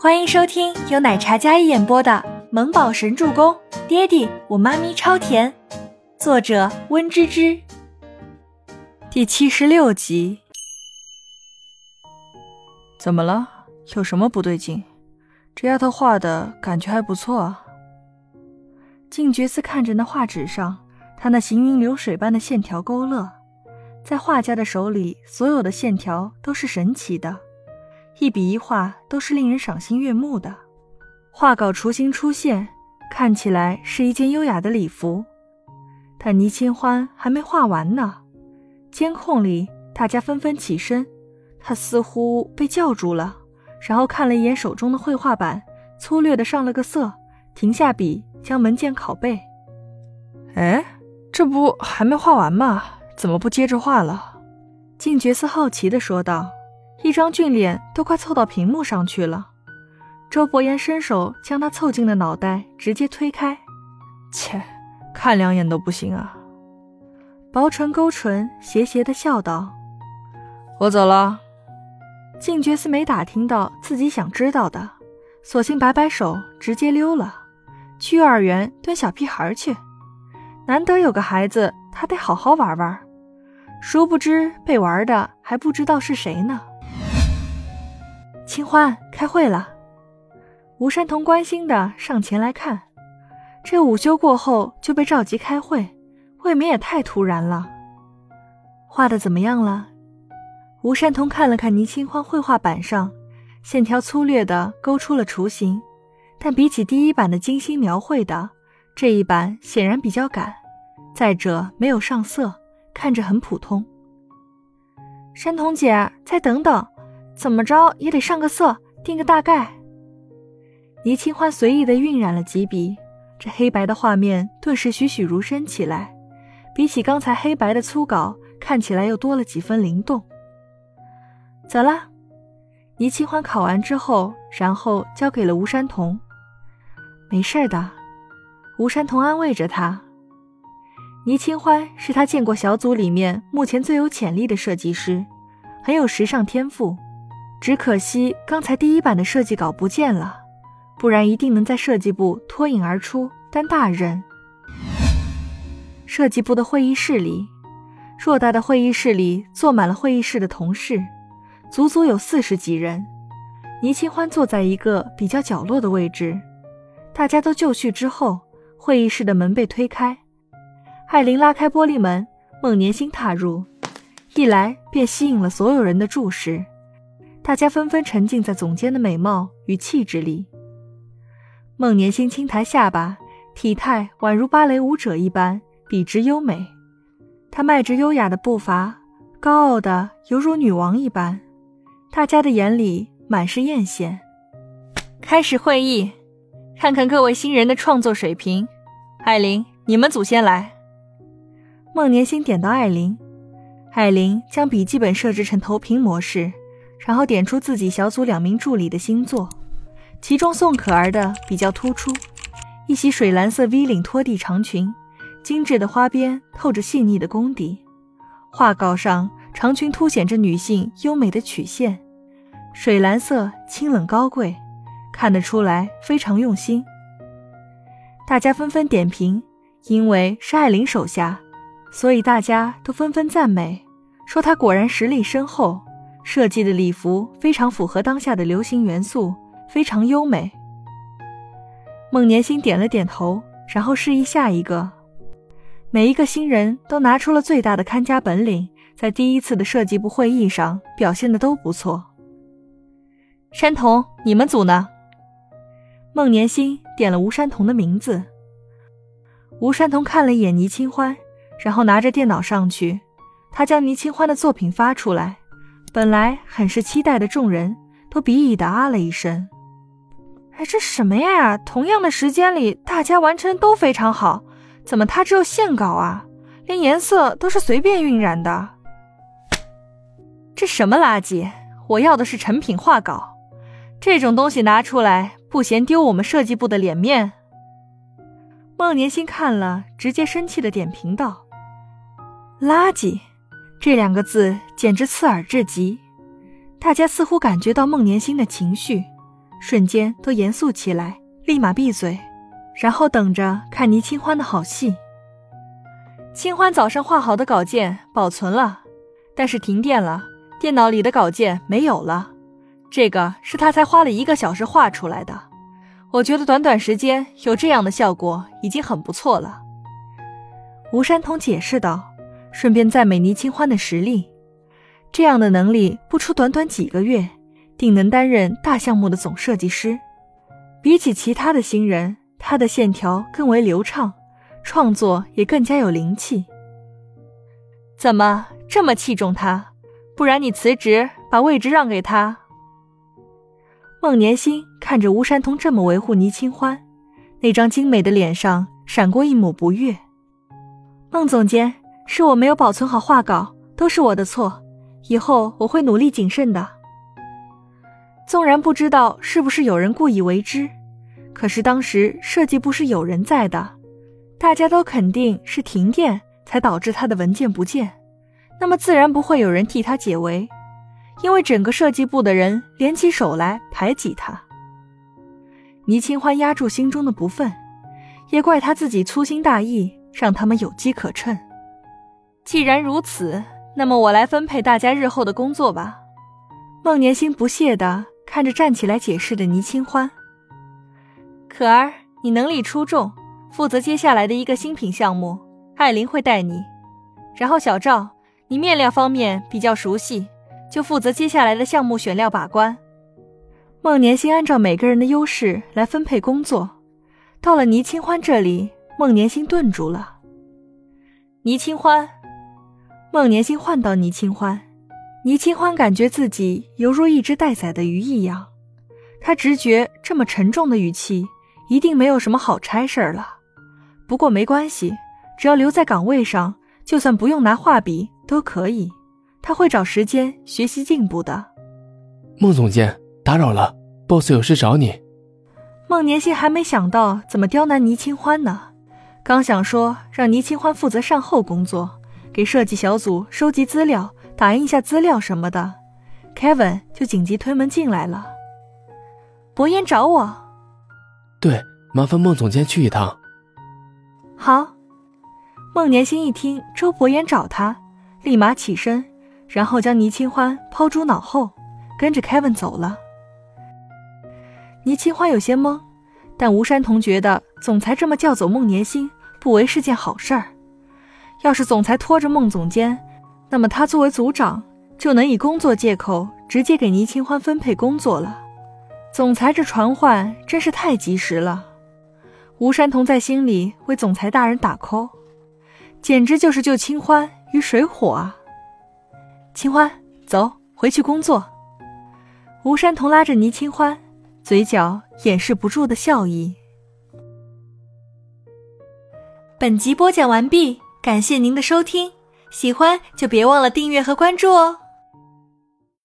欢迎收听由奶茶嘉一演播的《萌宝神助攻》，爹地我妈咪超甜，作者温芝芝。第七十六集。怎么了？有什么不对劲？这丫头画的感觉还不错啊。静觉寺看着那画纸上，她那行云流水般的线条勾勒，在画家的手里，所有的线条都是神奇的。一笔一画都是令人赏心悦目的，画稿雏形出现，看起来是一件优雅的礼服。但倪清欢还没画完呢，监控里大家纷纷起身，他似乎被叫住了，然后看了一眼手中的绘画板，粗略的上了个色，停下笔，将文件拷贝。哎，这不还没画完吗？怎么不接着画了？静觉寺好奇的说道。一张俊脸都快凑到屏幕上去了，周伯言伸手将他凑近的脑袋直接推开，切，看两眼都不行啊！薄唇勾唇，邪邪的笑道：“我走了。”静觉寺没打听到自己想知道的，索性摆摆手，直接溜了，去幼儿园蹲小屁孩去。难得有个孩子，他得好好玩玩。殊不知被玩的还不知道是谁呢。清欢开会了，吴山童关心的上前来看，这午休过后就被召集开会，未免也太突然了。画的怎么样了？吴山童看了看倪清欢绘画板上，线条粗略的勾出了雏形，但比起第一版的精心描绘的，这一版显然比较赶，再者没有上色，看着很普通。山童姐，再等等。怎么着也得上个色，定个大概。倪清欢随意的晕染了几笔，这黑白的画面顿时栩栩如生起来，比起刚才黑白的粗稿，看起来又多了几分灵动。走了，倪清欢考完之后，然后交给了吴山童。没事的，吴山童安慰着他。倪清欢是他见过小组里面目前最有潜力的设计师，很有时尚天赋。只可惜刚才第一版的设计稿不见了，不然一定能在设计部脱颖而出，担大任。设计部的会议室里，偌大的会议室里坐满了会议室的同事，足足有四十几人。倪清欢坐在一个比较角落的位置，大家都就绪之后，会议室的门被推开，艾琳拉开玻璃门，孟年星踏入，一来便吸引了所有人的注视。大家纷纷沉浸在总监的美貌与气质里。孟年星轻抬下巴，体态宛如芭蕾舞者一般，笔直优美。她迈着优雅的步伐，高傲的犹如女王一般。大家的眼里满是艳羡。开始会议，看看各位新人的创作水平。艾琳，你们组先来。孟年星点到艾琳，艾琳将笔记本设置成投屏模式。然后点出自己小组两名助理的星座，其中宋可儿的比较突出，一袭水蓝色 V 领拖地长裙，精致的花边透着细腻的功底。画稿上长裙凸显着女性优美的曲线，水蓝色清冷高贵，看得出来非常用心。大家纷纷点评，因为是艾琳手下，所以大家都纷纷赞美，说她果然实力深厚。设计的礼服非常符合当下的流行元素，非常优美。孟年星点了点头，然后示意下一个。每一个新人都拿出了最大的看家本领，在第一次的设计部会议上表现的都不错。山童，你们组呢？孟年星点了吴山童的名字。吴山童看了一眼倪清欢，然后拿着电脑上去，他将倪清欢的作品发出来。本来很是期待的众人都鄙夷的啊了一声：“哎，这什么呀？同样的时间里，大家完成都非常好，怎么他只有线稿啊？连颜色都是随便晕染的，这什么垃圾？我要的是成品画稿，这种东西拿出来不嫌丢我们设计部的脸面？”孟年星看了，直接生气的点评道：“垃圾。”这两个字简直刺耳至极，大家似乎感觉到孟年星的情绪，瞬间都严肃起来，立马闭嘴，然后等着看倪清欢的好戏。清欢早上画好的稿件保存了，但是停电了，电脑里的稿件没有了。这个是他才花了一个小时画出来的，我觉得短短时间有这样的效果已经很不错了。吴山童解释道，顺便赞美倪清欢的实力。这样的能力，不出短短几个月，定能担任大项目的总设计师。比起其他的新人，他的线条更为流畅，创作也更加有灵气。怎么这么器重他？不然你辞职，把位置让给他。孟年星看着吴山童这么维护倪清欢，那张精美的脸上闪过一抹不悦。孟总监，是我没有保存好画稿，都是我的错。以后我会努力谨慎的。纵然不知道是不是有人故意为之，可是当时设计部是有人在的，大家都肯定是停电才导致他的文件不见，那么自然不会有人替他解围，因为整个设计部的人联起手来排挤他。倪清欢压住心中的不忿，也怪他自己粗心大意，让他们有机可乘。既然如此。那么我来分配大家日后的工作吧。孟年星不屑地看着站起来解释的倪清欢。可儿，你能力出众，负责接下来的一个新品项目，艾琳会带你。然后小赵，你面料方面比较熟悉，就负责接下来的项目选料把关。孟年星按照每个人的优势来分配工作。到了倪清欢这里，孟年星顿住了。倪清欢。孟年星唤到倪清欢，倪清欢感觉自己犹如一只待宰的鱼一样。他直觉这么沉重的语气，一定没有什么好差事儿了。不过没关系，只要留在岗位上，就算不用拿画笔都可以。他会找时间学习进步的。孟总监，打扰了，boss 有事找你。孟年星还没想到怎么刁难倪清欢呢，刚想说让倪清欢负责善后工作。给设计小组收集资料、打印一下资料什么的，Kevin 就紧急推门进来了。博言找我，对，麻烦孟总监去一趟。好。孟年星一听周博言找他，立马起身，然后将倪清欢抛诸脑后，跟着 Kevin 走了。倪清欢有些懵，但吴山童觉得总裁这么叫走孟年星，不为是件好事儿。要是总裁拖着孟总监，那么他作为组长就能以工作借口直接给倪清欢分配工作了。总裁这传唤真是太及时了。吴山童在心里为总裁大人打 call，简直就是救清欢于水火啊！清欢，走回去工作。吴山童拉着倪清欢，嘴角掩饰不住的笑意。本集播讲完毕。感谢您的收听，喜欢就别忘了订阅和关注哦。